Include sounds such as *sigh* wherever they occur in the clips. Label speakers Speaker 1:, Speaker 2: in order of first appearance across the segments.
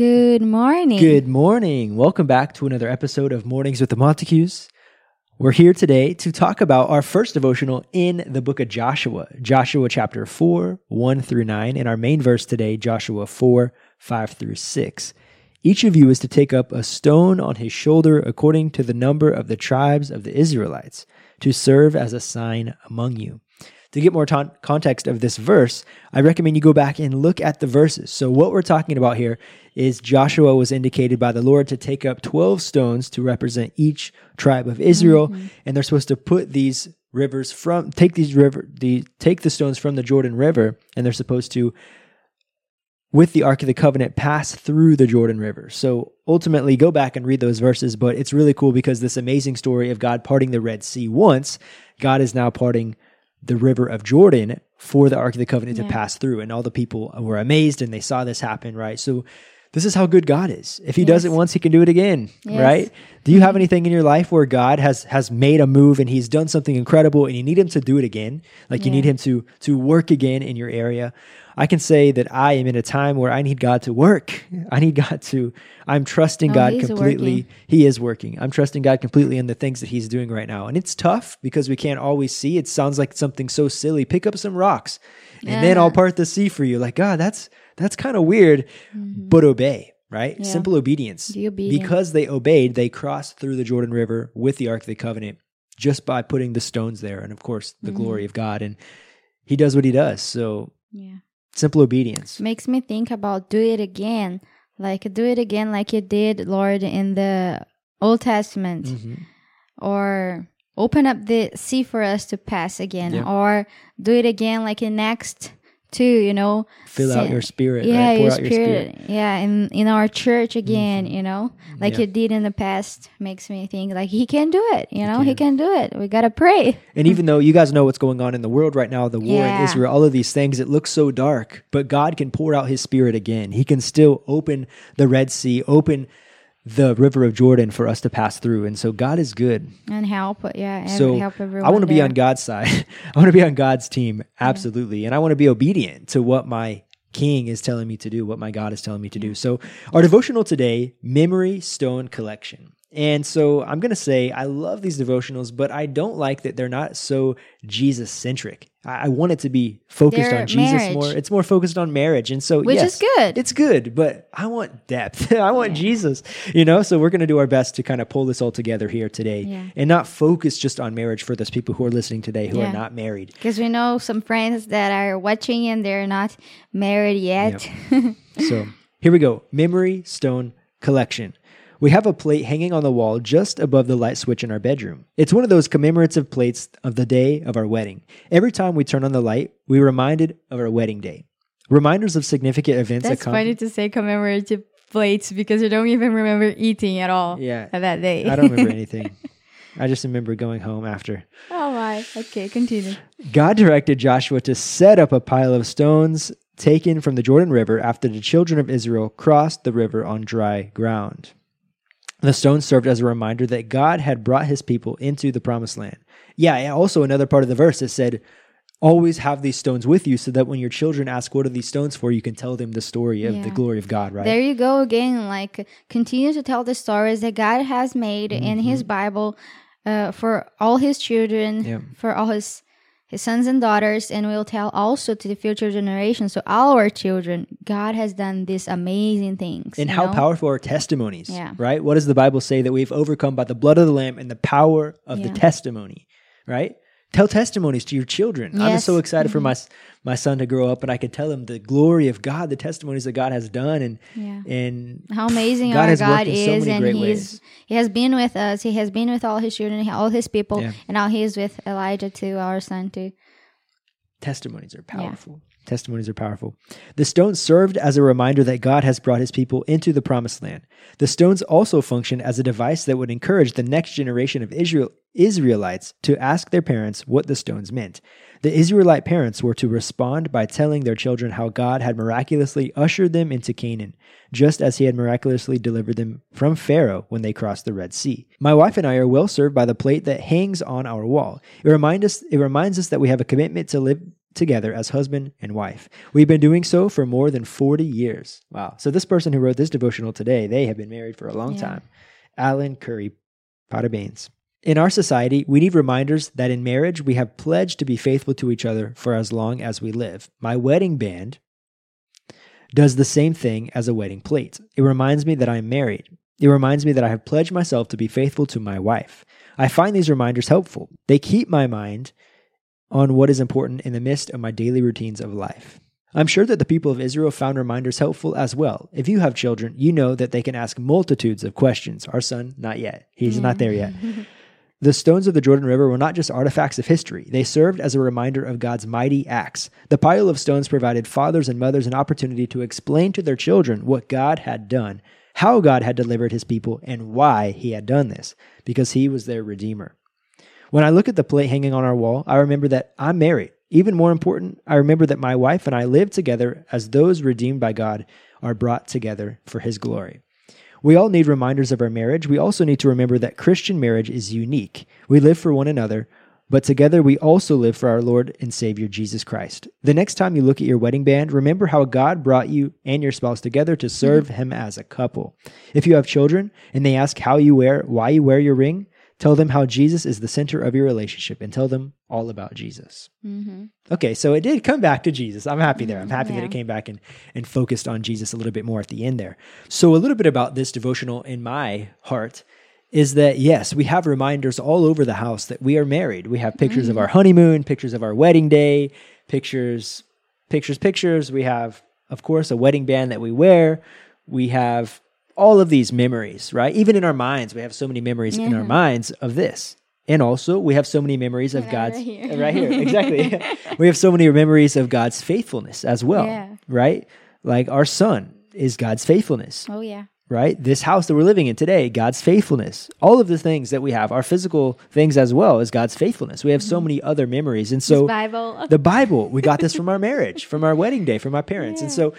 Speaker 1: Good morning.
Speaker 2: Good morning. Welcome back to another episode of Mornings with the Monticues. We're here today to talk about our first devotional in the book of Joshua, Joshua chapter 4, 1 through 9, and our main verse today, Joshua 4, 5 through 6. Each of you is to take up a stone on his shoulder according to the number of the tribes of the Israelites, to serve as a sign among you. To get more ton- context of this verse, I recommend you go back and look at the verses. So, what we're talking about here is Joshua was indicated by the Lord to take up 12 stones to represent each tribe of Israel, mm-hmm. and they're supposed to put these rivers from take these river the take the stones from the Jordan River, and they're supposed to with the Ark of the Covenant pass through the Jordan River. So ultimately, go back and read those verses, but it's really cool because this amazing story of God parting the Red Sea once, God is now parting the river of Jordan for the Ark of the Covenant yeah. to pass through. And all the people were amazed and they saw this happen, right? So this is how good God is. If he yes. does it once, he can do it again, yes. right? Do you have anything in your life where God has has made a move and he's done something incredible and you need him to do it again? Like yeah. you need him to to work again in your area? I can say that I am in a time where I need God to work. I need God to, I'm trusting oh, God completely. Working. He is working. I'm trusting God completely in the things that He's doing right now. And it's tough because we can't always see. It sounds like something so silly. Pick up some rocks and yeah. then I'll part the sea for you. Like, God, that's, that's kind of weird, mm-hmm. but obey, right? Yeah. Simple obedience. Because they obeyed, they crossed through the Jordan River with the Ark of the Covenant just by putting the stones there. And of course, the mm-hmm. glory of God. And He does what He does. So, yeah simple obedience.
Speaker 1: Makes me think about do it again. Like do it again like you did, Lord, in the Old Testament. Mm-hmm. Or open up the sea for us to pass again. Yeah. Or do it again like in next to you know
Speaker 2: fill out your spirit
Speaker 1: yeah
Speaker 2: right?
Speaker 1: your spirit. your spirit. yeah in in our church again mm-hmm. you know like yeah. you did in the past makes me think like he can do it you know he can, he can do it we gotta pray
Speaker 2: and even though you guys know what's going on in the world right now the war yeah. in israel all of these things it looks so dark but god can pour out his spirit again he can still open the red sea open the river of Jordan for us to pass through. And so God is good.
Speaker 1: And help, yeah. So help everyone
Speaker 2: I want to be on God's side. *laughs* I want to be on God's team, absolutely. Yeah. And I want to be obedient to what my King is telling me to do, what my God is telling me to do. So our devotional today, Memory Stone Collection. And so I'm going to say I love these devotionals, but I don't like that they're not so Jesus centric. I, want it to be focused they're on Jesus marriage. more. It's more focused on marriage. And so,
Speaker 1: which
Speaker 2: yes,
Speaker 1: is good.
Speaker 2: It's good, but I want depth. *laughs* I want yeah. Jesus, you know? So we're going to do our best to kind of pull this all together here today yeah. and not focus just on marriage for those people who are listening today who yeah. are not married.
Speaker 1: Because we know some friends that are watching and they're not married yet.
Speaker 2: Yep. so here we go Memory Stone Collection. We have a plate hanging on the wall just above the light switch in our bedroom. It's one of those commemorative plates of the day of our wedding. Every time we turn on the light, we're reminded of our wedding day. Reminders of significant events.
Speaker 1: That's funny to say commemorative plates because you don't even remember eating at all. Yeah, that day.
Speaker 2: I don't remember *laughs* anything. I just remember going home after.
Speaker 1: Oh my. Okay, continue.
Speaker 2: God directed Joshua to set up a pile of stones taken from the Jordan River after the children of Israel crossed the river on dry ground. The stone served as a reminder that God had brought his people into the promised land. Yeah, also another part of the verse it said, always have these stones with you so that when your children ask what are these stones for you can tell them the story of yeah. the glory of god right
Speaker 1: there you go again like continue to tell the stories that god has made mm-hmm. in his bible uh, for all his children yeah. for all his his sons and daughters, and will tell also to the future generations, so all our children, God has done these amazing things.
Speaker 2: And how know? powerful are testimonies, yeah. right? What does the Bible say that we've overcome by the blood of the Lamb and the power of yeah. the testimony, right? Tell testimonies to your children. Yes. I'm so excited mm-hmm. for my my son to grow up and I could tell him the glory of God, the testimonies that God has done and yeah. and
Speaker 1: how amazing God our God is so and he's he has been with us. He has been with all his children, all his people, yeah. and now he is with Elijah too, our son too.
Speaker 2: Testimonies are powerful. Testimonies are powerful. The stones served as a reminder that God has brought his people into the promised land. The stones also function as a device that would encourage the next generation of Israel, Israelites to ask their parents what the stones meant. The Israelite parents were to respond by telling their children how God had miraculously ushered them into Canaan, just as he had miraculously delivered them from Pharaoh when they crossed the Red Sea. My wife and I are well served by the plate that hangs on our wall. It reminds us it reminds us that we have a commitment to live together as husband and wife. We've been doing so for more than 40 years. Wow. So this person who wrote this devotional today, they have been married for a long yeah. time. Alan Curry, Potter Baines. In our society, we need reminders that in marriage we have pledged to be faithful to each other for as long as we live. My wedding band does the same thing as a wedding plate. It reminds me that I am married. It reminds me that I have pledged myself to be faithful to my wife. I find these reminders helpful. They keep my mind on what is important in the midst of my daily routines of life. I'm sure that the people of Israel found reminders helpful as well. If you have children, you know that they can ask multitudes of questions. Our son, not yet. He's mm. not there yet. *laughs* The stones of the Jordan River were not just artifacts of history, they served as a reminder of God's mighty acts. The pile of stones provided fathers and mothers an opportunity to explain to their children what God had done, how God had delivered his people, and why he had done this, because he was their Redeemer. When I look at the plate hanging on our wall, I remember that I'm married. Even more important, I remember that my wife and I live together as those redeemed by God are brought together for his glory. We all need reminders of our marriage. We also need to remember that Christian marriage is unique. We live for one another, but together we also live for our Lord and Savior Jesus Christ. The next time you look at your wedding band, remember how God brought you and your spouse together to serve mm-hmm. Him as a couple. If you have children and they ask how you wear, why you wear your ring, Tell them how Jesus is the center of your relationship and tell them all about Jesus. Mm-hmm. Okay, so it did come back to Jesus. I'm happy there. I'm happy yeah. that it came back and, and focused on Jesus a little bit more at the end there. So, a little bit about this devotional in my heart is that yes, we have reminders all over the house that we are married. We have pictures mm-hmm. of our honeymoon, pictures of our wedding day, pictures, pictures, pictures. We have, of course, a wedding band that we wear. We have all of these memories, right? Even in our minds, we have so many memories in our minds of this. And also, we have so many memories of God's right here, right here *laughs* exactly. we have so many memories of God's faithfulness as well, yeah. right? Like our son is God's faithfulness.
Speaker 1: Oh yeah.
Speaker 2: Right? This house that we're living in today, God's faithfulness. All of the things that we have, our physical things as well as God's faithfulness. We have so mm-hmm. many other memories. And so
Speaker 1: Bible.
Speaker 2: the Bible, we got this from our marriage, from our *laughs* wedding day, from our parents. Yeah. And so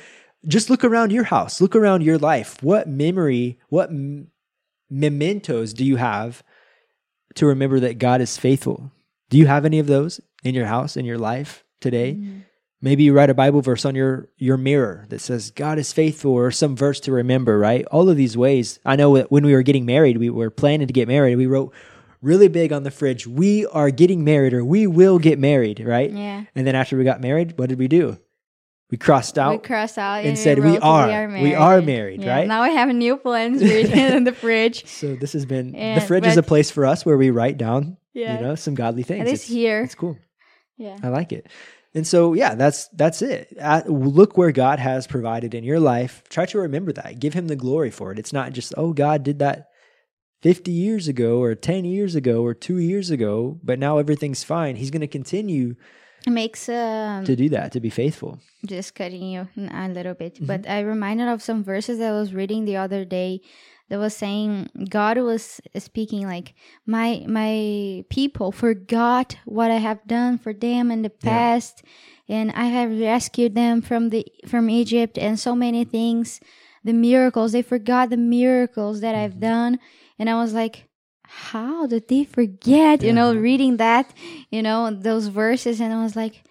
Speaker 2: just look around your house, look around your life. What memory, what m- mementos do you have to remember that God is faithful? Do you have any of those in your house, in your life today? Mm-hmm. Maybe you write a Bible verse on your, your mirror that says God is faithful or some verse to remember, right? All of these ways. I know that when we were getting married, we were planning to get married. We wrote really big on the fridge, we are getting married or we will get married, right?
Speaker 1: Yeah.
Speaker 2: And then after we got married, what did we do? We crossed out.
Speaker 1: We crossed out
Speaker 2: and, and said we are, we are married. We are married yeah, right?
Speaker 1: Now I have new plans written in the fridge. *laughs*
Speaker 2: So this has been and, the fridge is a place for us where we write down, yeah. you know, some godly things.
Speaker 1: it's, here.
Speaker 2: It's cool.
Speaker 1: Yeah,
Speaker 2: I like it. And so, yeah, that's that's it. At, look where God has provided in your life. Try to remember that. Give Him the glory for it. It's not just oh, God did that 50 years ago or 10 years ago or two years ago, but now everything's fine. He's going to continue
Speaker 1: makes um,
Speaker 2: to do that to be faithful
Speaker 1: just cutting you a little bit mm-hmm. but i reminded of some verses that i was reading the other day that was saying god was speaking like my my people forgot what i have done for them in the past yeah. and i have rescued them from the from egypt and so many things the miracles they forgot the miracles that mm-hmm. i've done and i was like how did they forget? Yeah. You know, reading that, you know, those verses, and I was like,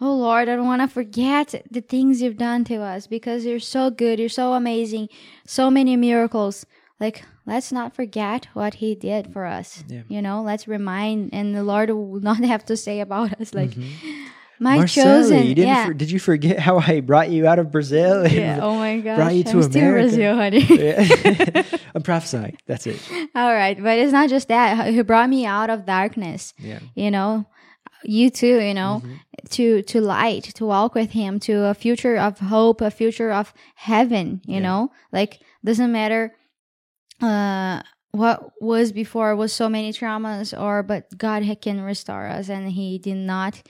Speaker 1: oh Lord, I don't want to forget the things you've done to us because you're so good, you're so amazing, so many miracles. Like, let's not forget what He did for us. Yeah. You know, let's remind, and the Lord will *laughs* not have to say about us, like, mm-hmm. My Marceli, chosen.
Speaker 2: You didn't yeah. for, did you forget how I brought you out of Brazil?
Speaker 1: Yeah. Oh my gosh.
Speaker 2: Brought you to
Speaker 1: I'm
Speaker 2: America.
Speaker 1: Brazil, honey. *laughs* *laughs*
Speaker 2: I'm prophesying. That's it.
Speaker 1: All right, but it's not just that. He brought me out of darkness.
Speaker 2: Yeah.
Speaker 1: You know, you too. You know, mm-hmm. to to light, to walk with Him, to a future of hope, a future of heaven. You yeah. know, like doesn't matter. Uh, what was before was so many traumas, or but God can restore us, and He did not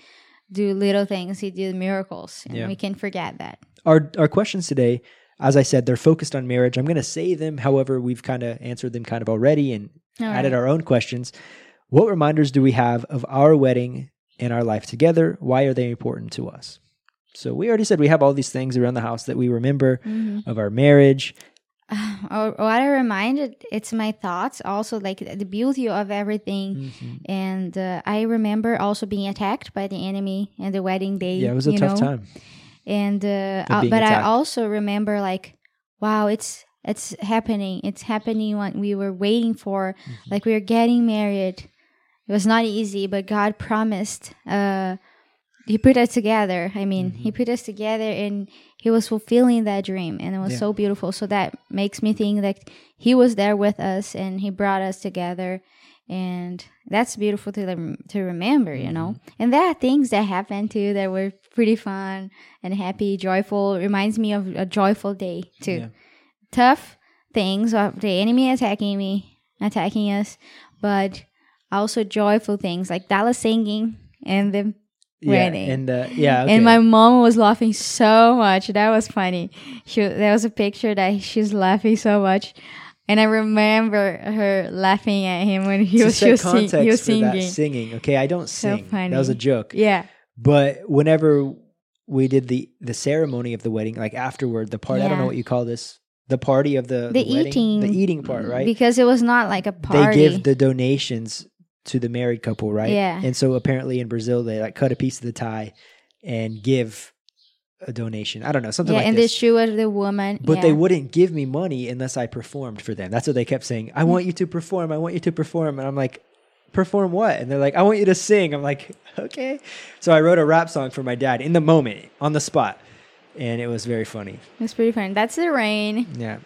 Speaker 1: do little things. He did miracles, and yeah. we can forget that.
Speaker 2: Our our questions today, as I said, they're focused on marriage. I'm going to say them. However, we've kind of answered them kind of already and All added right. our own questions. What reminders do we have of our wedding and our life together? Why are they important to us? So we already said we have all these things around the house that we remember mm-hmm. of our marriage. *sighs*
Speaker 1: or what I reminded, it's my thoughts, also like the beauty of everything. Mm-hmm. And uh, I remember also being attacked by the enemy and the wedding day.
Speaker 2: Yeah, it was a tough know? time.
Speaker 1: And uh, uh, but attacked. I also remember like, wow, it's it's happening. It's happening when we were waiting for, mm-hmm. like we were getting married. It was not easy, but God promised. Uh, he put us together. I mean, mm-hmm. he put us together and he was fulfilling that dream and it was yeah. so beautiful. So that makes me think that he was there with us and he brought us together and that's beautiful to to remember, you know. Mm-hmm. And there are things that happened too that were pretty fun and happy, joyful. Reminds me of a joyful day too. Yeah. Tough things of the enemy attacking me, attacking us, but also joyful things like Dallas singing and the
Speaker 2: yeah, And uh, yeah, okay.
Speaker 1: and my mom was laughing so much. That was funny. She there was a picture that she's laughing so much, and I remember her laughing at him when he was, he was, sing, he was singing.
Speaker 2: singing. Okay, I don't sing. So funny. That was a joke.
Speaker 1: Yeah.
Speaker 2: But whenever we did the the ceremony of the wedding, like afterward, the part yeah. I don't know what you call this. The party of the,
Speaker 1: the, the
Speaker 2: eating, the eating part, right?
Speaker 1: Because it was not like a party.
Speaker 2: They give the donations to the married couple, right?
Speaker 1: Yeah.
Speaker 2: And so apparently in Brazil they like cut a piece of the tie and give a donation. I don't know, something
Speaker 1: yeah,
Speaker 2: like
Speaker 1: and
Speaker 2: this.
Speaker 1: the shoe of the woman.
Speaker 2: But
Speaker 1: yeah.
Speaker 2: they wouldn't give me money unless I performed for them. That's what they kept saying. I mm. want you to perform. I want you to perform. And I'm like, perform what? And they're like, I want you to sing. I'm like, *laughs* okay. So I wrote a rap song for my dad in the moment, on the spot. And it was very funny.
Speaker 1: It's pretty funny. That's the rain.
Speaker 2: Yeah.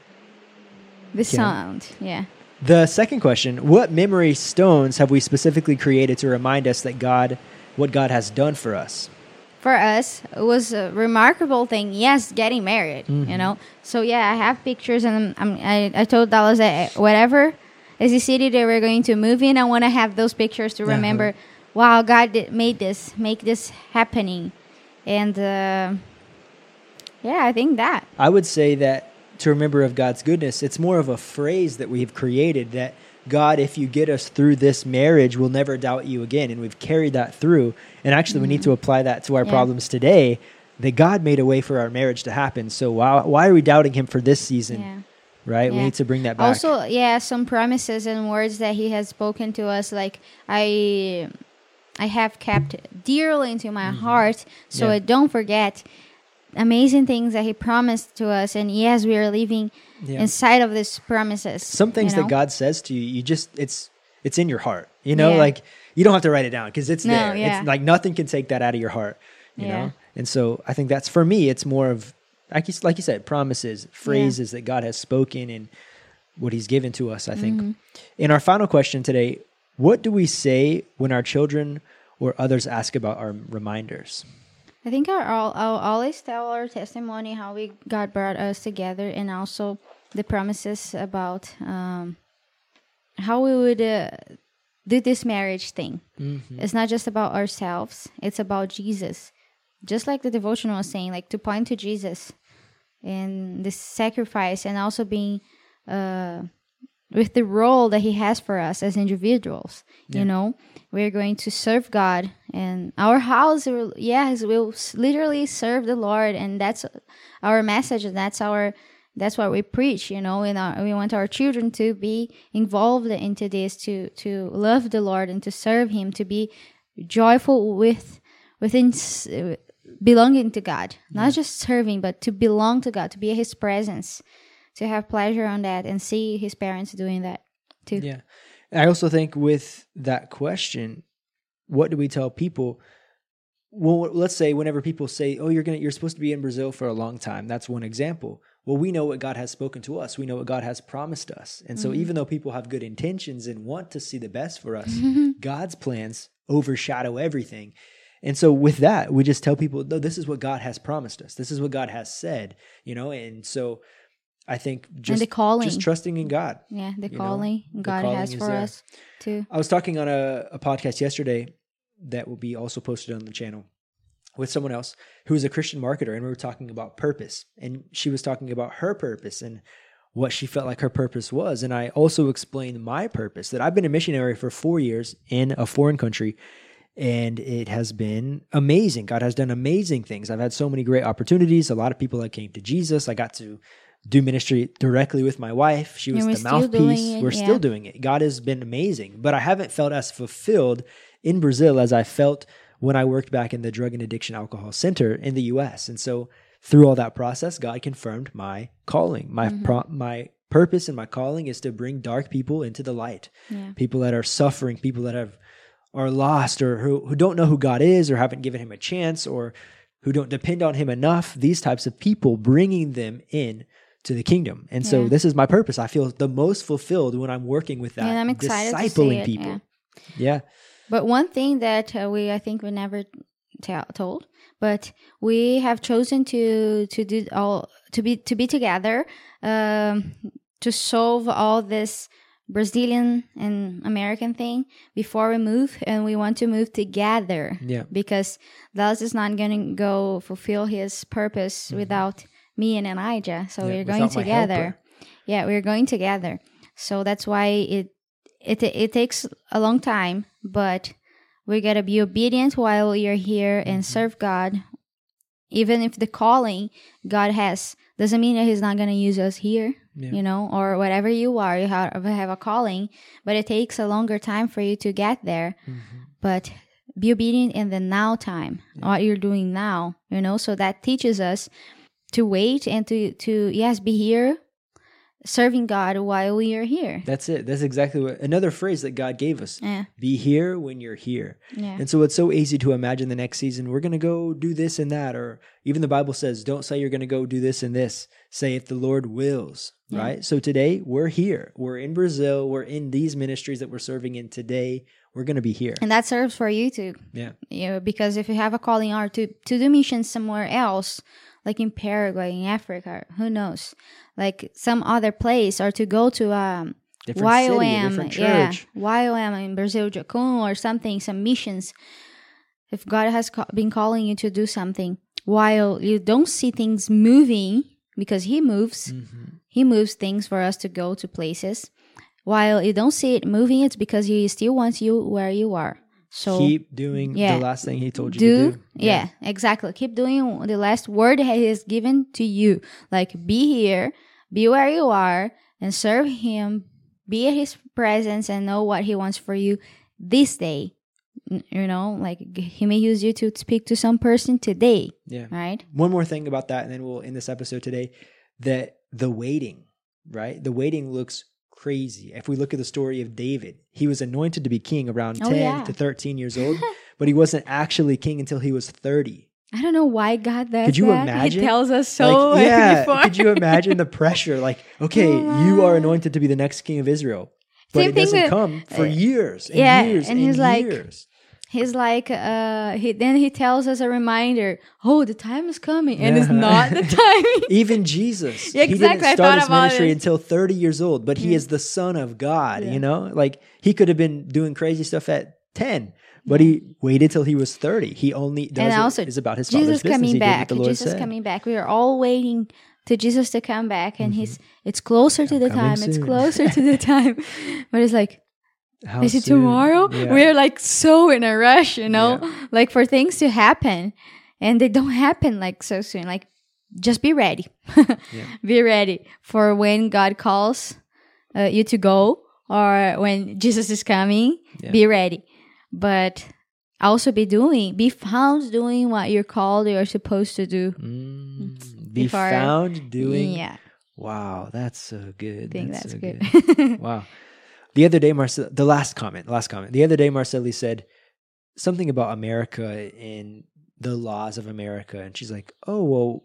Speaker 1: The sound. Yeah.
Speaker 2: The second question What memory stones have we specifically created to remind us that God, what God has done for us?
Speaker 1: For us, it was a remarkable thing. Yes, getting married, mm-hmm. you know. So yeah, I have pictures, and I'm, i I told Dallas that whatever is the city that we're going to move in, I want to have those pictures to uh-huh. remember. Wow, God did, made this, make this happening, and uh, yeah, I think that.
Speaker 2: I would say that to remember of God's goodness. It's more of a phrase that we've created that God, if you get us through this marriage, we'll never doubt you again. And we've carried that through. And actually, mm-hmm. we need to apply that to our yeah. problems today. That God made a way for our marriage to happen. So why, why are we doubting Him for this season? Yeah. Right? Yeah. We need to bring that back.
Speaker 1: Also, yeah, some promises and words that He has spoken to us. Like, I. I have kept dearly into my mm-hmm. heart, so I don't forget amazing things that he promised to us and yes we are living yeah. inside of these promises
Speaker 2: some things you know? that god says to you you just it's it's in your heart you know yeah. like you don't have to write it down because it's no, there yeah. it's like nothing can take that out of your heart you know and so i think that's for me it's more of like you, like you said promises phrases that god has spoken and what he's given to us i think mm-hmm. in our final question today what do we say when our children or others ask about our reminders
Speaker 1: I think I'll, I'll always tell our testimony how we God brought us together and also the promises about um, how we would uh, do this marriage thing. Mm-hmm. It's not just about ourselves, it's about Jesus. Just like the devotional was saying, like to point to Jesus and the sacrifice and also being uh, with the role that he has for us as individuals yeah. you know we're going to serve god and our house will yes will literally serve the lord and that's our message and that's our that's what we preach you know and our, we want our children to be involved into this to to love the lord and to serve him to be joyful with within belonging to god yeah. not just serving but to belong to god to be his presence to have pleasure on that and see his parents doing that too.
Speaker 2: Yeah. I also think with that question, what do we tell people? Well, let's say whenever people say, "Oh, you're gonna, you're supposed to be in Brazil for a long time," that's one example. Well, we know what God has spoken to us. We know what God has promised us, and so mm-hmm. even though people have good intentions and want to see the best for us, *laughs* God's plans overshadow everything. And so with that, we just tell people, "No, this is what God has promised us. This is what God has said." You know, and so I think just the just trusting in God.
Speaker 1: Yeah, the calling know, God calling has for us too.
Speaker 2: I was talking on a, a podcast yesterday that will be also posted on the channel with someone else who is a Christian marketer, and we were talking about purpose, and she was talking about her purpose and what she felt like her purpose was, and I also explained my purpose that I've been a missionary for four years in a foreign country. And it has been amazing. God has done amazing things. I've had so many great opportunities. A lot of people that came to Jesus. I got to do ministry directly with my wife. She was the mouthpiece. We're yeah. still doing it. God has been amazing, but I haven't felt as fulfilled in Brazil as I felt when I worked back in the drug and addiction alcohol center in the US. And so through all that process, God confirmed my calling. My mm-hmm. pro- my purpose and my calling is to bring dark people into the light. Yeah. People that are suffering, people that have are lost or who, who don't know who God is or haven't given him a chance or who don't depend on him enough, these types of people bringing them in to the kingdom. And yeah. so this is my purpose. I feel the most fulfilled when I'm working with that.
Speaker 1: Yeah, I'm excited discipling people.
Speaker 2: Yeah. yeah.
Speaker 1: But one thing that uh, we I think we never t- told, but we have chosen to to do all to be to be together um, to solve all this Brazilian and American thing before we move, and we want to move together.
Speaker 2: Yeah.
Speaker 1: Because Dallas is not going to go fulfill his purpose mm-hmm. without me and Elijah. So yeah, we're going together. Yeah, we're going together. So that's why it it it takes a long time, but we gotta be obedient while are here and mm-hmm. serve God. Even if the calling God has doesn't mean that He's not gonna use us here, yeah. you know, or whatever you are, you have, have a calling, but it takes a longer time for you to get there. Mm-hmm. But be obedient in the now time, yeah. what you're doing now, you know, so that teaches us to wait and to to yes be here serving God while we are here.
Speaker 2: That's it. That's exactly what another phrase that God gave us.
Speaker 1: Yeah.
Speaker 2: Be here when you're here.
Speaker 1: Yeah.
Speaker 2: And so it's so easy to imagine the next season we're going to go do this and that or even the Bible says don't say you're going to go do this and this. Say if the Lord wills, yeah. right? So today we're here. We're in Brazil. We're in these ministries that we're serving in today. We're going to be here.
Speaker 1: And that serves for you too.
Speaker 2: Yeah.
Speaker 1: You know, because if you have a calling or to to do missions somewhere else, like in Paraguay, in Africa, who knows, like some other place, or to go to um,
Speaker 2: different YWAM, city, yeah,
Speaker 1: YWAM in Brazil, Jacun, or something, some missions. If God has been calling you to do something, while you don't see things moving, because He moves, mm-hmm. He moves things for us to go to places. While you don't see it moving, it's because He still wants you where you are. So
Speaker 2: keep doing yeah, the last thing he told you do, to
Speaker 1: do. Yeah. yeah, exactly. Keep doing the last word he has given to you. Like be here, be where you are, and serve him. Be at his presence and know what he wants for you this day. You know, like he may use you to speak to some person today.
Speaker 2: Yeah.
Speaker 1: Right.
Speaker 2: One more thing about that, and then we'll end this episode today. That the waiting, right? The waiting looks crazy. If we look at the story of David, he was anointed to be king around oh, 10 yeah. to 13 years old, *laughs* but he wasn't actually king until he was 30.
Speaker 1: I don't know why God does
Speaker 2: Could you
Speaker 1: that.
Speaker 2: imagine?
Speaker 1: He tells us so.
Speaker 2: Like, *laughs* yeah. Could you imagine the pressure? Like, *laughs* okay, oh, you are anointed to be the next king of Israel, but Same it doesn't come for uh, years and yeah, years and, and he's like, years
Speaker 1: he's like uh he then he tells us a reminder oh the time is coming and yeah. it's not the *laughs* time
Speaker 2: even jesus yeah, *laughs* exactly. he didn't start his ministry until 30 years old but he is the son of god yeah. you know like he could have been doing crazy stuff at 10 but he waited till he was 30 he only does and also is about his
Speaker 1: jesus coming back
Speaker 2: jesus
Speaker 1: said. coming back we are all waiting to jesus to come back and mm-hmm. he's it's closer to the time soon. it's closer to the *laughs* time but it's like how is it soon? tomorrow? Yeah. We're like so in a rush, you know, yeah. like for things to happen and they don't happen like so soon. Like just be ready. *laughs* yeah. Be ready for when God calls uh, you to go or when Jesus is coming. Be ready. But also be doing, be found doing what you're called, you're supposed to do.
Speaker 2: Mm, be Before, found doing.
Speaker 1: Yeah.
Speaker 2: Wow, that's so good.
Speaker 1: I think that's,
Speaker 2: that's so
Speaker 1: good.
Speaker 2: good. *laughs* wow. The other day, Marcel, the last comment, last comment. The other day, Marceli said something about America and the laws of America, and she's like, "Oh, well,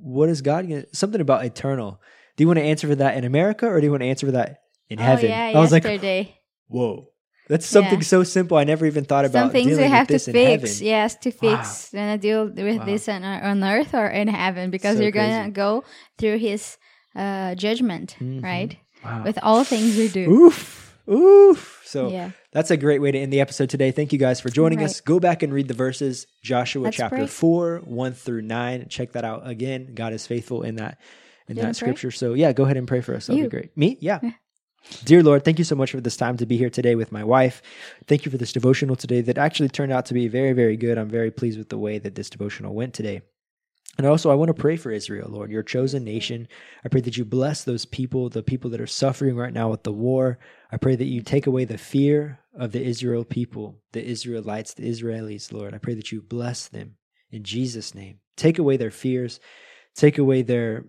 Speaker 2: what is God? Gonna, something about eternal. Do you want to answer for that in America, or do you want to answer for that in
Speaker 1: oh,
Speaker 2: heaven?"
Speaker 1: Yeah, I was yesterday.
Speaker 2: like, *laughs* "Whoa." That's something yeah. so simple. I never even thought about.
Speaker 1: Some things
Speaker 2: we
Speaker 1: have
Speaker 2: to
Speaker 1: fix. Yes, to fix wow. and deal with wow. this on, on earth or in heaven, because so you're crazy. gonna go through His uh, judgment, mm-hmm. right? Wow. With all things we do.
Speaker 2: Oof. Oof. So yeah. that's a great way to end the episode today. Thank you guys for joining right. us. Go back and read the verses, Joshua Let's chapter pray. 4, 1 through 9. Check that out again. God is faithful in that in that scripture. So yeah, go ahead and pray for us. That'll you. be great. Me? Yeah. Dear Lord, thank you so much for this time to be here today with my wife. Thank you for this devotional today that actually turned out to be very, very good. I'm very pleased with the way that this devotional went today. And also, I want to pray for Israel, Lord, your chosen nation. I pray that you bless those people, the people that are suffering right now with the war. I pray that you take away the fear of the Israel people, the Israelites, the Israelis, Lord. I pray that you bless them in Jesus' name. Take away their fears, take away their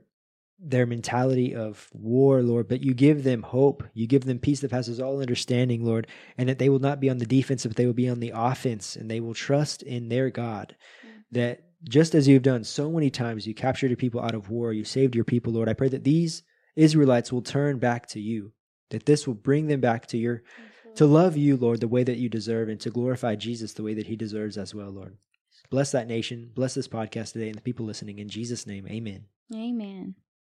Speaker 2: their mentality of war, Lord, but you give them hope. You give them peace that passes all understanding, Lord, and that they will not be on the defense, but they will be on the offense, and they will trust in their God. Mm. That just as you've done so many times, you captured your people out of war, you saved your people, Lord. I pray that these Israelites will turn back to you, that this will bring them back to your to love you, Lord, the way that you deserve, and to glorify Jesus the way that he deserves as well, Lord. Bless that nation. Bless this podcast today and the people listening. In Jesus' name, amen.
Speaker 1: Amen.